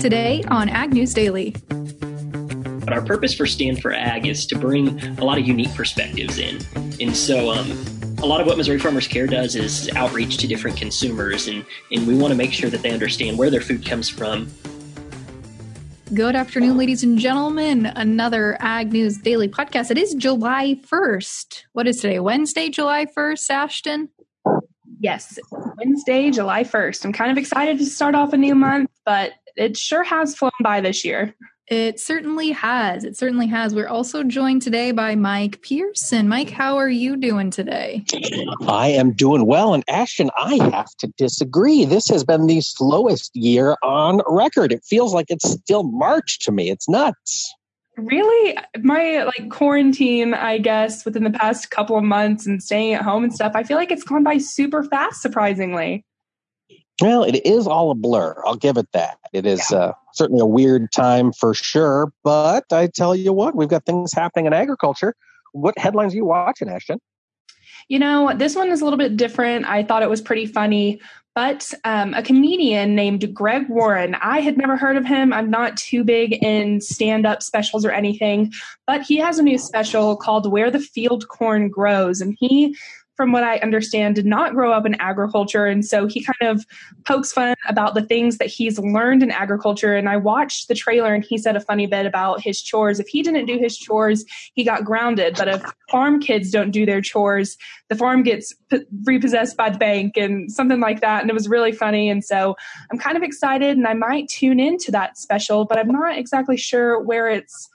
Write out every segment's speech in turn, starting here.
Today on Ag News Daily. But our purpose for Stand for Ag is to bring a lot of unique perspectives in. And so, um, a lot of what Missouri Farmers Care does is outreach to different consumers, and, and we want to make sure that they understand where their food comes from. Good afternoon, ladies and gentlemen. Another Ag News Daily podcast. It is July 1st. What is today? Wednesday, July 1st, Ashton? Yes, Wednesday, July 1st. I'm kind of excited to start off a new month, but it sure has flown by this year. It certainly has. It certainly has. We're also joined today by Mike Pearson. Mike, how are you doing today? I am doing well. And Ashton, I have to disagree. This has been the slowest year on record. It feels like it's still March to me. It's nuts. Really? My like quarantine, I guess, within the past couple of months and staying at home and stuff, I feel like it's gone by super fast, surprisingly. Well, it is all a blur. I'll give it that. It is yeah. uh, certainly a weird time for sure. But I tell you what, we've got things happening in agriculture. What headlines are you watching, Ashton? You know, this one is a little bit different. I thought it was pretty funny. But um, a comedian named Greg Warren, I had never heard of him. I'm not too big in stand up specials or anything, but he has a new special called Where the Field Corn Grows. And he from what I understand, did not grow up in agriculture. And so he kind of pokes fun about the things that he's learned in agriculture. And I watched the trailer and he said a funny bit about his chores. If he didn't do his chores, he got grounded. But if farm kids don't do their chores, the farm gets p- repossessed by the bank and something like that. And it was really funny. And so I'm kind of excited and I might tune into that special, but I'm not exactly sure where it's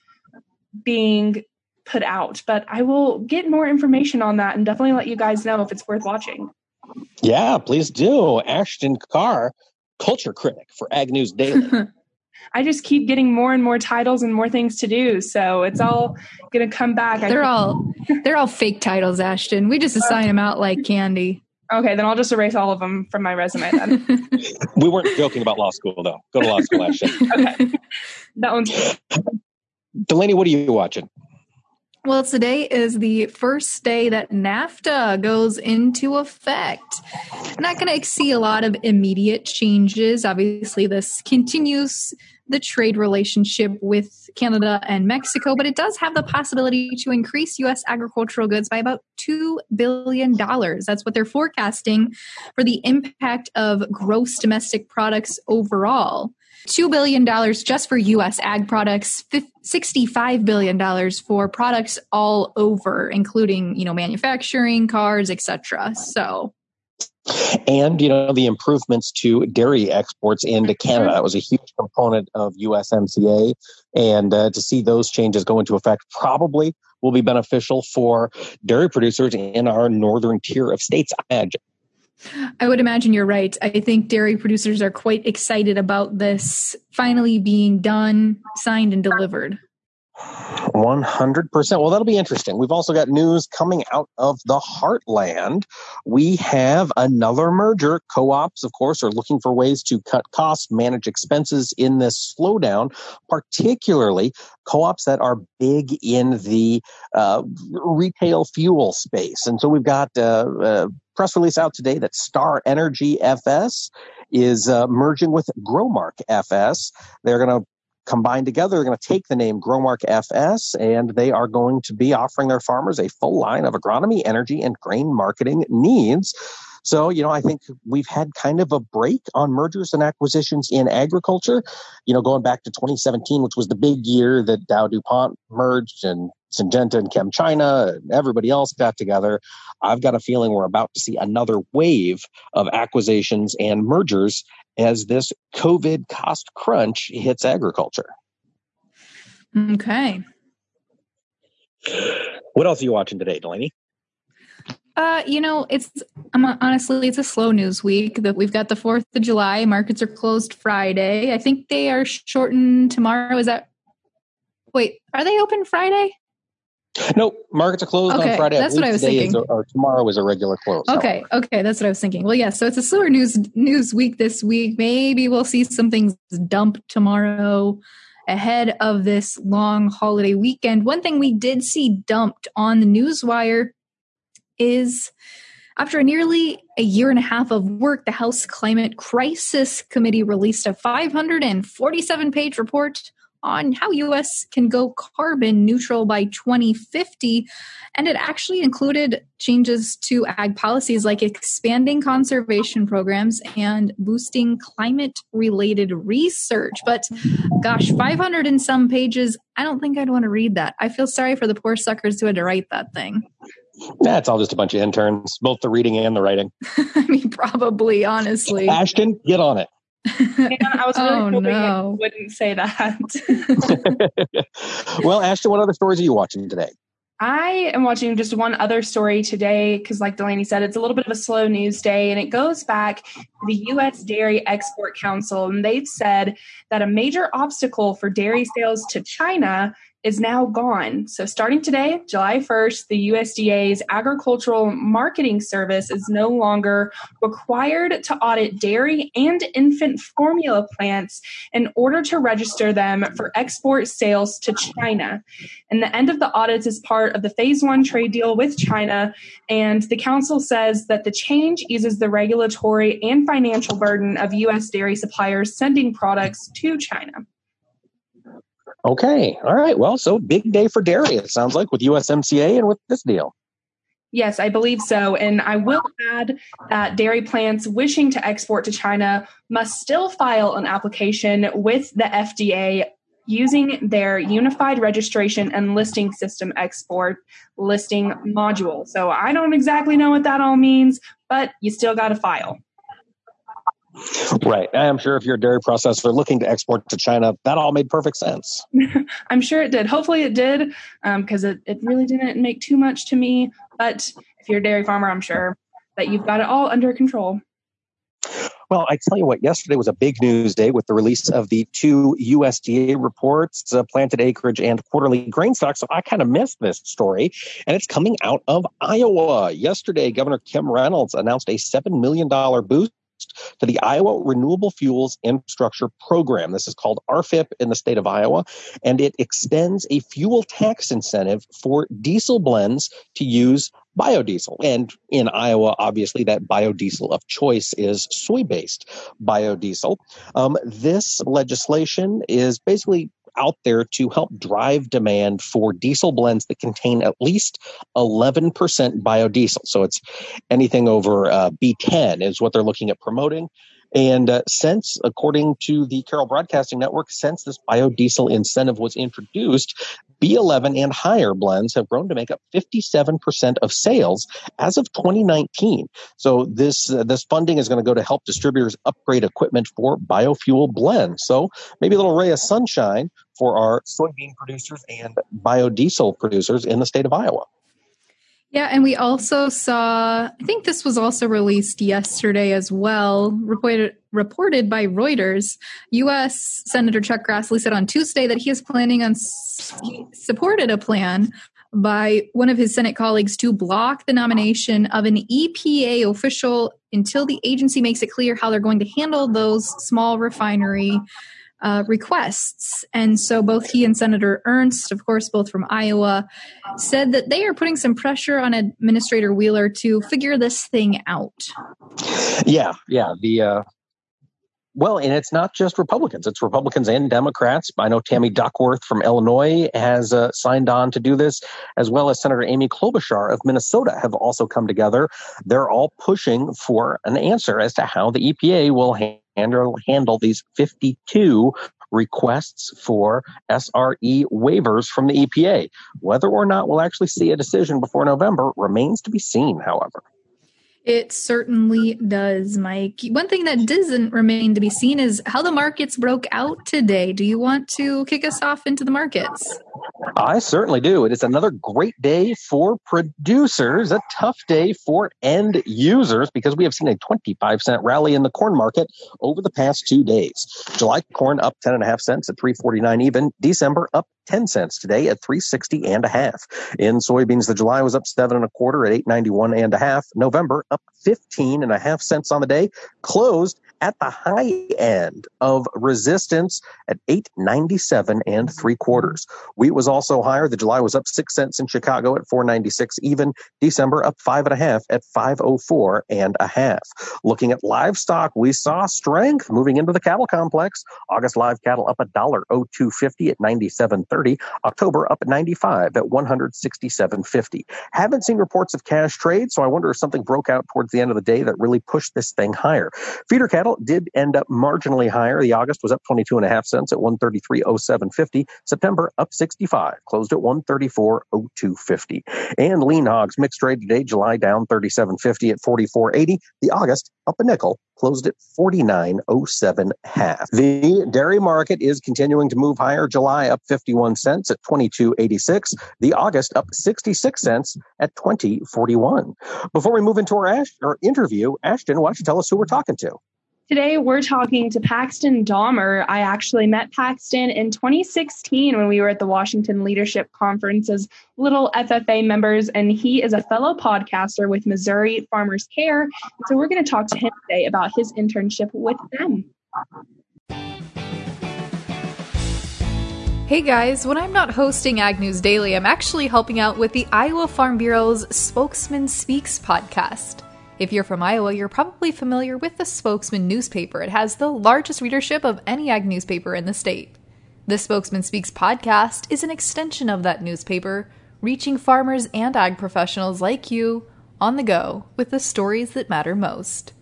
being put out. But I will get more information on that and definitely let you guys know if it's worth watching. Yeah, please do. Ashton Carr, culture critic for Ag News Daily. I just keep getting more and more titles and more things to do. So it's all going to come back. They're all they're all fake titles, Ashton. We just assign them out like candy. Okay, then I'll just erase all of them from my resume then. we weren't joking about law school though. Go to law school, Ashton. okay. That one's Delaney, what are you watching? Well, today is the first day that NAFTA goes into effect. Not going to see a lot of immediate changes. Obviously, this continues the trade relationship with Canada and Mexico, but it does have the possibility to increase U.S. agricultural goods by about $2 billion. That's what they're forecasting for the impact of gross domestic products overall. $2 billion just for US ag products, $65 billion for products all over, including, you know, manufacturing, cars, etc. So and you know the improvements to dairy exports into Canada. That was a huge component of USMCA, and uh, to see those changes go into effect probably will be beneficial for dairy producers in our northern tier of states. I imagine. I would imagine you're right. I think dairy producers are quite excited about this finally being done, signed, and delivered. 100%. Well, that'll be interesting. We've also got news coming out of the heartland. We have another merger. Co ops, of course, are looking for ways to cut costs, manage expenses in this slowdown, particularly co ops that are big in the uh, retail fuel space. And so we've got uh, a press release out today that Star Energy FS is uh, merging with Growmark FS. They're going to combined together, they're going to take the name Growmark FS and they are going to be offering their farmers a full line of agronomy, energy, and grain marketing needs. So, you know, I think we've had kind of a break on mergers and acquisitions in agriculture, you know, going back to 2017, which was the big year that Dow DuPont merged and Syngenta and ChemChina and everybody else got together. I've got a feeling we're about to see another wave of acquisitions and mergers as this COVID cost crunch hits agriculture. Okay. What else are you watching today, Delaney? Uh, you know, it's I'm honestly it's a slow news week. That we've got the Fourth of July. Markets are closed Friday. I think they are shortened tomorrow. Is that? Wait, are they open Friday? Nope, markets are closed okay, on Friday. That's what I was thinking. A, or tomorrow is a regular close. Okay, okay, that's what I was thinking. Well, yeah, so it's a slower news news week this week. Maybe we'll see some things dump tomorrow ahead of this long holiday weekend. One thing we did see dumped on the news wire is After nearly a year and a half of work, the House Climate Crisis Committee released a 547 page report on how US can go carbon neutral by 2050 and it actually included changes to ag policies like expanding conservation programs and boosting climate related research but gosh 500 and some pages I don't think I'd want to read that I feel sorry for the poor suckers who had to write that thing That's all just a bunch of interns, both the reading and the writing. I mean probably honestly Ashton, get on it. And I was really Oh, hoping no. you wouldn't say that. well, Ashton, what other stories are you watching today? I am watching just one other story today because, like Delaney said, it's a little bit of a slow news day, and it goes back to the U.S. Dairy Export Council, and they've said that a major obstacle for dairy sales to China is now gone. So, starting today, July 1st, the USDA's Agricultural Marketing Service is no longer required to audit dairy and infant formula plants in order to register them for export sales to China. And the end of the audits is part of the phase one trade deal with China. And the council says that the change eases the regulatory and financial burden of U.S. dairy suppliers sending products to China. Okay. All right. Well, so big day for dairy, it sounds like, with USMCA and with this deal. Yes, I believe so. And I will add that dairy plants wishing to export to China must still file an application with the FDA using their Unified Registration and Listing System Export listing module. So I don't exactly know what that all means, but you still got to file. Right. I'm sure if you're a dairy processor looking to export to China, that all made perfect sense. I'm sure it did. Hopefully it did, because it, it really didn't make too much to me. But if you're a dairy farmer, I'm sure that you've got it all under control. Well, I tell you what, yesterday was a big news day with the release of the two USDA reports, uh, planted acreage and quarterly grain stock. So I kind of missed this story, and it's coming out of Iowa. Yesterday, Governor Kim Reynolds announced a $7 million boost to the Iowa Renewable Fuels Infrastructure Program. This is called RFIP in the state of Iowa, and it extends a fuel tax incentive for diesel blends to use biodiesel. And in Iowa, obviously, that biodiesel of choice is soy based biodiesel. Um, this legislation is basically out there to help drive demand for diesel blends that contain at least 11% biodiesel. So it's anything over uh, B10 is what they're looking at promoting. And uh, since, according to the Carroll Broadcasting Network, since this biodiesel incentive was introduced, B11 and higher blends have grown to make up 57% of sales as of 2019. So this uh, this funding is going to go to help distributors upgrade equipment for biofuel blends. So maybe a little ray of sunshine for our soybean producers and biodiesel producers in the state of Iowa. Yeah, and we also saw, I think this was also released yesterday as well, reported, reported by Reuters. U.S. Senator Chuck Grassley said on Tuesday that he is planning on, he supported a plan by one of his Senate colleagues to block the nomination of an EPA official until the agency makes it clear how they're going to handle those small refinery uh, requests. And so both he and Senator Ernst, of course, both from Iowa, said that they are putting some pressure on Administrator Wheeler to figure this thing out. Yeah, yeah. The uh, well, and it's not just Republicans; it's Republicans and Democrats. I know Tammy Duckworth from Illinois has uh, signed on to do this, as well as Senator Amy Klobuchar of Minnesota have also come together. They're all pushing for an answer as to how the EPA will handle handle these 52 requests for SRE waivers from the EPA. Whether or not we'll actually see a decision before November remains to be seen. However. It certainly does, Mike. One thing that doesn't remain to be seen is how the markets broke out today. Do you want to kick us off into the markets? I certainly do. It is another great day for producers, a tough day for end users because we have seen a 25 cent rally in the corn market over the past two days. July corn up 10 and a half cents at 349 even. December up 10 cents today at 360 and a half. In soybeans, the July was up seven and a quarter at 891 and a half. November up 15 and a half cents on the day, closed at the high end of resistance at 897 and three quarters. Wheat was also higher. The July was up six cents in Chicago at 496 even. December up five and a half at 504 and a half. Looking at livestock, we saw strength moving into the cattle complex. August live cattle up a dollar oh two fifty at 97.30. October up at 95 at 167.50. Haven't seen reports of cash trade, so I wonder if something broke out towards the end of the day that really pushed this thing higher. Feeder cattle did end up marginally higher. The August was up 22 and a half cents at 133.0750. September up 65, closed at 134.0250. And lean hogs mixed trade today, July down 37.50 at 44.80. The August up a nickel, closed at 49.07 half. The dairy market is continuing to move higher. July up 51 cents at 22.86. The August up 66 cents at 20.41. Before we move into our, Ash- our interview, Ashton, why don't you tell us who we're talking to? Today, we're talking to Paxton Dahmer. I actually met Paxton in 2016 when we were at the Washington Leadership Conference as little FFA members, and he is a fellow podcaster with Missouri Farmers Care. So, we're going to talk to him today about his internship with them. Hey guys, when I'm not hosting Ag News Daily, I'm actually helping out with the Iowa Farm Bureau's Spokesman Speaks podcast. If you're from Iowa, you're probably familiar with the Spokesman newspaper. It has the largest readership of any ag newspaper in the state. The Spokesman Speaks podcast is an extension of that newspaper, reaching farmers and ag professionals like you on the go with the stories that matter most.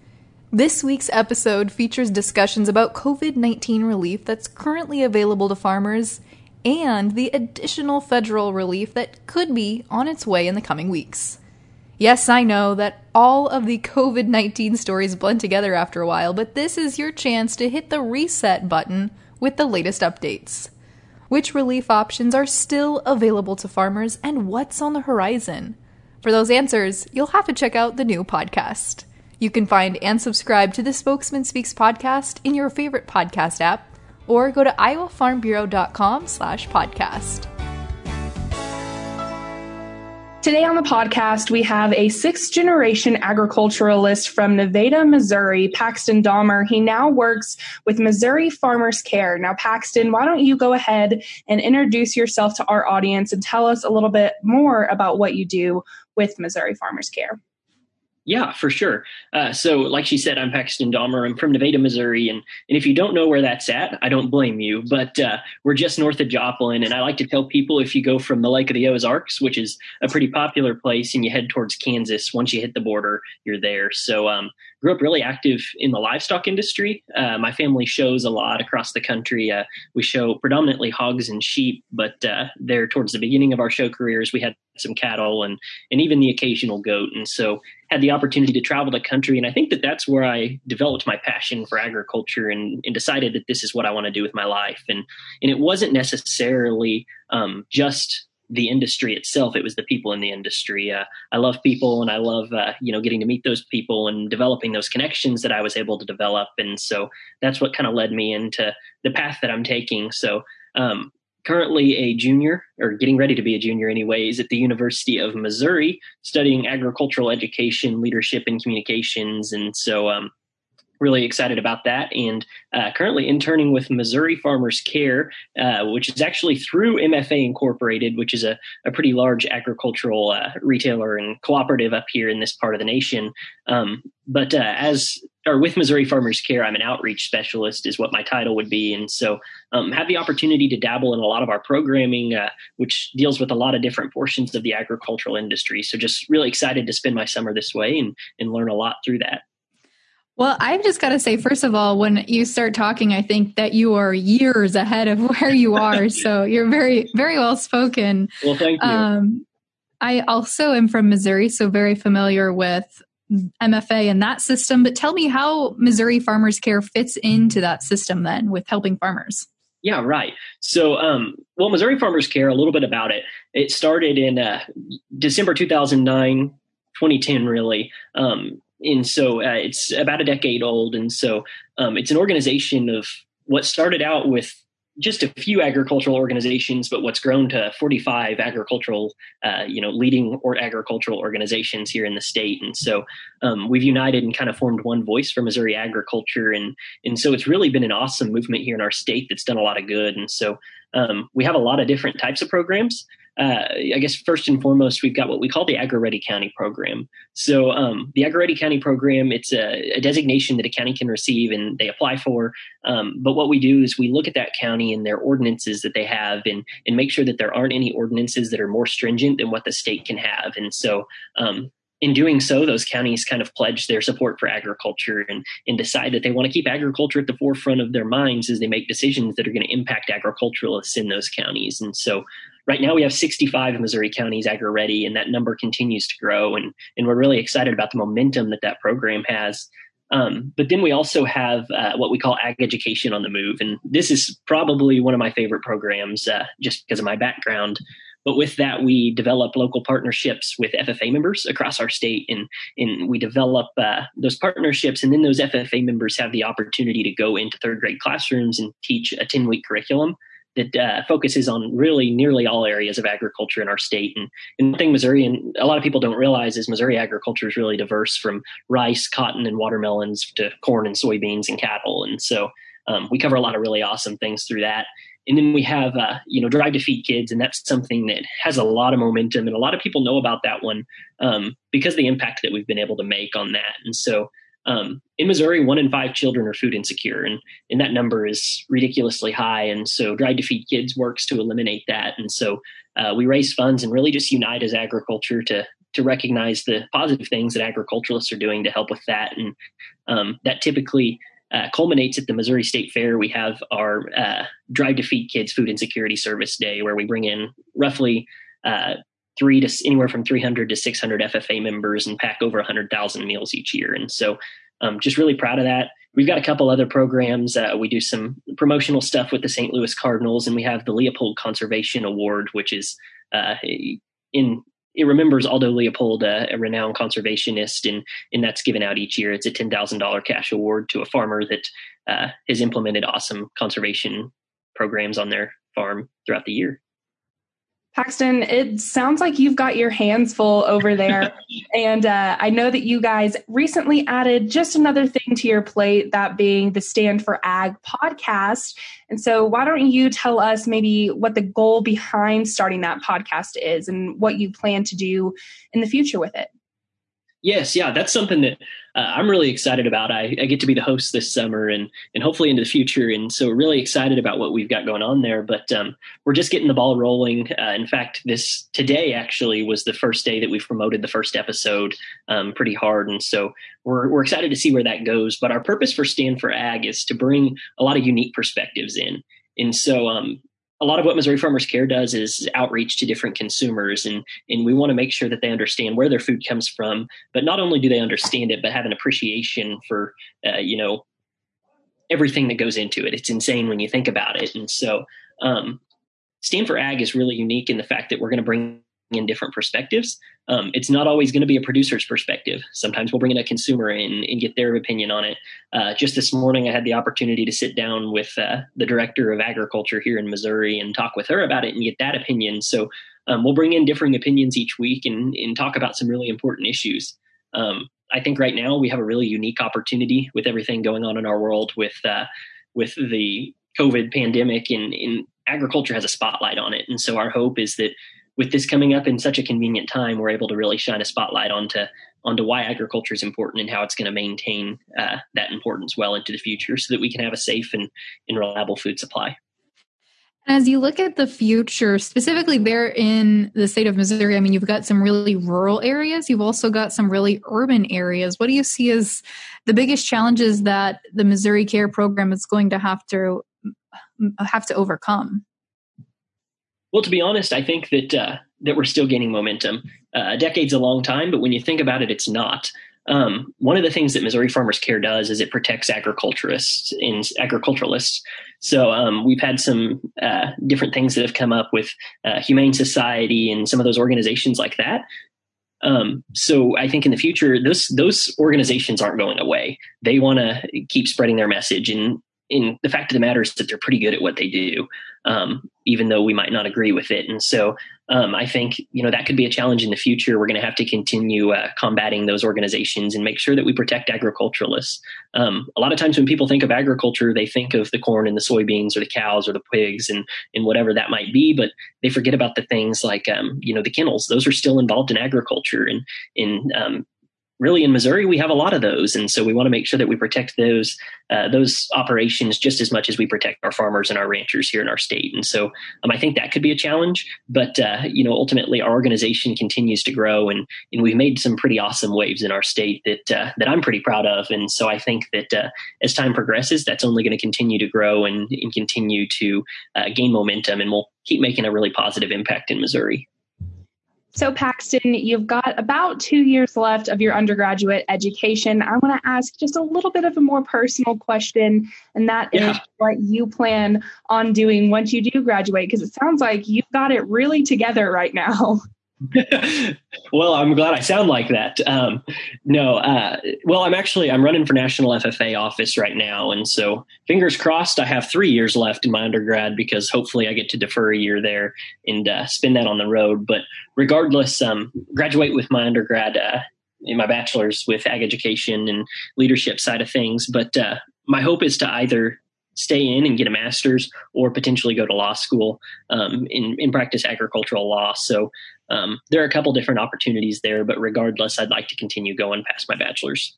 This week's episode features discussions about COVID 19 relief that's currently available to farmers and the additional federal relief that could be on its way in the coming weeks. Yes, I know that all of the COVID 19 stories blend together after a while, but this is your chance to hit the reset button with the latest updates. Which relief options are still available to farmers and what's on the horizon? For those answers, you'll have to check out the new podcast. You can find and subscribe to the Spokesman Speaks podcast in your favorite podcast app or go to iowafarmbureau.com slash podcast. Today on the podcast, we have a sixth generation agriculturalist from Nevada, Missouri, Paxton Dahmer. He now works with Missouri Farmers Care. Now, Paxton, why don't you go ahead and introduce yourself to our audience and tell us a little bit more about what you do with Missouri Farmers Care? Yeah, for sure. Uh, so, like she said, I'm Paxton Dahmer. I'm from Nevada, Missouri, and and if you don't know where that's at, I don't blame you. But uh, we're just north of Joplin, and I like to tell people if you go from the Lake of the Ozarks, which is a pretty popular place, and you head towards Kansas, once you hit the border, you're there. So, um, grew up really active in the livestock industry. Uh, my family shows a lot across the country. Uh, we show predominantly hogs and sheep, but uh, there towards the beginning of our show careers, we had some cattle and and even the occasional goat. And so had the opportunity to travel the country. And I think that that's where I developed my passion for agriculture and, and decided that this is what I want to do with my life. And and it wasn't necessarily um, just the industry itself. It was the people in the industry. Uh, i love people and i love uh, you know getting to meet those people and developing those connections that i was able to develop. And so that's what kind of led me into the path that i'm taking. So um, currently a junior or getting ready to be a junior anyways at the university of missouri studying agricultural education leadership and communications. And so um, really excited about that and uh, currently interning with Missouri Farmers Care, uh, which is actually through MFA Incorporated, which is a, a pretty large agricultural uh, retailer and cooperative up here in this part of the nation. Um, but uh, as or with Missouri Farmers Care, I'm an outreach specialist, is what my title would be, and so um, have the opportunity to dabble in a lot of our programming, uh, which deals with a lot of different portions of the agricultural industry. So just really excited to spend my summer this way and and learn a lot through that. Well, I've just got to say, first of all, when you start talking, I think that you are years ahead of where you are. so you're very, very well spoken. Well, thank you. Um, I also am from Missouri, so very familiar with MFA and that system. But tell me how Missouri Farmers Care fits into that system then with helping farmers. Yeah, right. So, um, well, Missouri Farmers Care, a little bit about it. It started in uh, December 2009, 2010, really. Um, and so uh, it's about a decade old and so um, it's an organization of what started out with just a few agricultural organizations, but what's grown to 45 agricultural, uh, you know, leading or agricultural organizations here in the state. And so um, we've united and kind of formed one voice for Missouri agriculture. And, and so it's really been an awesome movement here in our state that's done a lot of good. And so um, we have a lot of different types of programs uh, I guess first and foremost, we've got what we call the Agri-Ready County program. So um, the Agri-Ready County program, it's a, a, designation that a county can receive and they apply for. Um, but what we do is we look at that county and their ordinances that they have and, and make sure that there aren't any ordinances that are more stringent than what the state can have. And so um, in doing so, those counties kind of pledge their support for agriculture and, and decide that they want to keep agriculture at the forefront of their minds as they make decisions that are going to impact agriculturalists in those counties. And so right now we have 65 Missouri counties agri ready, and that number continues to grow. And, and we're really excited about the momentum that that program has. Um, but then we also have uh, what we call ag education on the move. And this is probably one of my favorite programs uh, just because of my background. But with that, we develop local partnerships with FFA members across our state, and, and we develop uh, those partnerships. And then those FFA members have the opportunity to go into third grade classrooms and teach a 10 week curriculum that uh, focuses on really nearly all areas of agriculture in our state. And, and thing Missouri and a lot of people don't realize is Missouri agriculture is really diverse from rice, cotton, and watermelons to corn and soybeans and cattle. And so um, we cover a lot of really awesome things through that. And then we have, uh, you know, Drive to Feed Kids, and that's something that has a lot of momentum, and a lot of people know about that one um, because the impact that we've been able to make on that. And so um, in Missouri, one in five children are food insecure, and, and that number is ridiculously high. And so, Drive to Feed Kids works to eliminate that. And so, uh, we raise funds and really just unite as agriculture to to recognize the positive things that agriculturalists are doing to help with that. And um, that typically uh, culminates at the Missouri State Fair. We have our uh, Drive to Feed Kids Food Insecurity Service Day, where we bring in roughly uh, three to anywhere from 300 to 600 FFA members and pack over 100,000 meals each year. And so, um, just really proud of that. We've got a couple other programs. Uh, we do some promotional stuff with the St. Louis Cardinals, and we have the Leopold Conservation Award, which is uh, in it remembers Aldo Leopold, uh, a renowned conservationist, and and that's given out each year. It's a ten thousand dollar cash award to a farmer that uh, has implemented awesome conservation programs on their farm throughout the year. Paxton, it sounds like you've got your hands full over there. and uh, I know that you guys recently added just another thing to your plate, that being the Stand for Ag podcast. And so, why don't you tell us maybe what the goal behind starting that podcast is and what you plan to do in the future with it? Yes, yeah, that's something that uh, I'm really excited about. I, I, get to be the host this summer and and hopefully into the future, and so really excited about what we've got going on there. But um, we're just getting the ball rolling. Uh, in fact, this today actually was the first day that we've promoted the first episode um, pretty hard, and so we're we're excited to see where that goes. But our purpose for Stand for Ag is to bring a lot of unique perspectives in. And so, um, a lot of what Missouri Farmers Care does is outreach to different consumers, and and we want to make sure that they understand where their food comes from. But not only do they understand it, but have an appreciation for uh, you know everything that goes into it. It's insane when you think about it, and so um, Stand for Ag is really unique in the fact that we're going to bring in different perspectives. Um, it's not always going to be a producer's perspective. Sometimes we'll bring in a consumer and, and get their opinion on it. Uh, just this morning, I had the opportunity to sit down with uh, the director of agriculture here in Missouri and talk with her about it and get that opinion. So um, we'll bring in differing opinions each week and, and talk about some really important issues. Um, I think right now we have a really unique opportunity with everything going on in our world with uh, with the COVID pandemic and, and agriculture has a spotlight on it. And so our hope is that with this coming up in such a convenient time, we're able to really shine a spotlight onto onto why agriculture is important and how it's going to maintain uh, that importance well into the future, so that we can have a safe and, and reliable food supply. As you look at the future, specifically there in the state of Missouri, I mean, you've got some really rural areas. You've also got some really urban areas. What do you see as the biggest challenges that the Missouri Care Program is going to have to have to overcome? Well, to be honest, I think that uh, that we're still gaining momentum. Uh, a decade's a long time, but when you think about it, it's not. Um, one of the things that Missouri Farmers Care does is it protects agriculturists and agriculturalists. So um, we've had some uh, different things that have come up with uh, Humane Society and some of those organizations like that. Um, so I think in the future, those those organizations aren't going away. They want to keep spreading their message, and in the fact of the matter is that they're pretty good at what they do, um, even though we might not agree with it. And so um, I think you know that could be a challenge in the future. We're going to have to continue uh, combating those organizations and make sure that we protect agriculturalists. Um, a lot of times when people think of agriculture, they think of the corn and the soybeans or the cows or the pigs and and whatever that might be, but they forget about the things like um, you know the kennels. Those are still involved in agriculture and in really in Missouri we have a lot of those, and so we want to make sure that we protect those uh, those operations just as much as we protect our farmers and our ranchers here in our state. And so um, I think that could be a challenge, but uh, you know ultimately our organization continues to grow, and and we've made some pretty awesome waves in our state that uh, that I'm pretty proud of. And so I think that uh, as time progresses, that's only going to continue to grow and, and continue to uh, gain momentum, and we'll keep making a really positive impact in Missouri. So, Paxton, you've got about two years left of your undergraduate education. I want to ask just a little bit of a more personal question, and that yeah. is what you plan on doing once you do graduate, because it sounds like you've got it really together right now. well, I'm glad I sound like that. Um, no, uh, well, I'm actually I'm running for national FFA office right now, and so fingers crossed. I have three years left in my undergrad because hopefully I get to defer a year there and uh, spend that on the road. But regardless, um, graduate with my undergrad uh, in my bachelor's with ag education and leadership side of things. But uh, my hope is to either stay in and get a master's or potentially go to law school um, in, in practice agricultural law. So um, there are a couple different opportunities there, but regardless, I'd like to continue going past my bachelor's.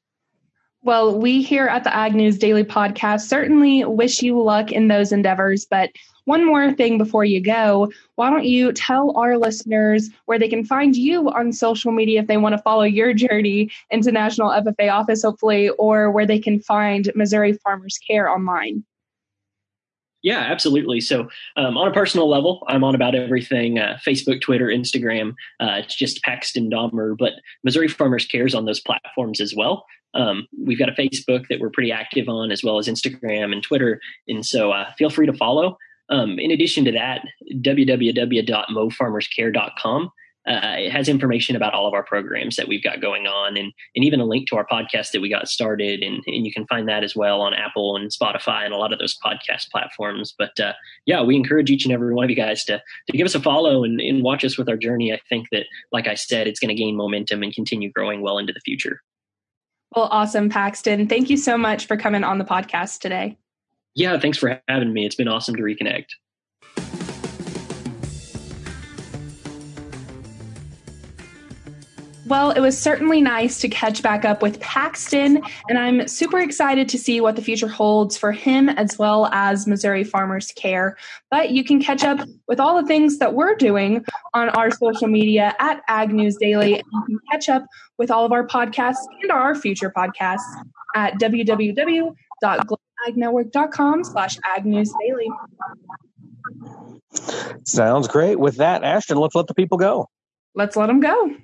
Well, we here at the Ag News Daily Podcast certainly wish you luck in those endeavors. But one more thing before you go, why don't you tell our listeners where they can find you on social media if they want to follow your journey into National FFA office, hopefully, or where they can find Missouri Farmers Care online? Yeah, absolutely. So, um, on a personal level, I'm on about everything uh, Facebook, Twitter, Instagram. Uh, it's just Paxton Dahmer, but Missouri Farmers Cares on those platforms as well. Um, we've got a Facebook that we're pretty active on, as well as Instagram and Twitter. And so, uh, feel free to follow. Um, in addition to that, www.mofarmerscare.com uh, it has information about all of our programs that we've got going on and, and even a link to our podcast that we got started. And, and you can find that as well on Apple and Spotify and a lot of those podcast platforms. But uh, yeah, we encourage each and every one of you guys to, to give us a follow and, and watch us with our journey. I think that, like I said, it's going to gain momentum and continue growing well into the future. Well, awesome, Paxton. Thank you so much for coming on the podcast today. Yeah, thanks for having me. It's been awesome to reconnect. Well, it was certainly nice to catch back up with Paxton, and I'm super excited to see what the future holds for him as well as Missouri Farmers Care. But you can catch up with all the things that we're doing on our social media at Ag News Daily, and you can catch up with all of our podcasts and our future podcasts at www.globagnetwork.com slash agnewsdaily. Sounds great. With that, Ashton, let's let the people go. Let's let them go.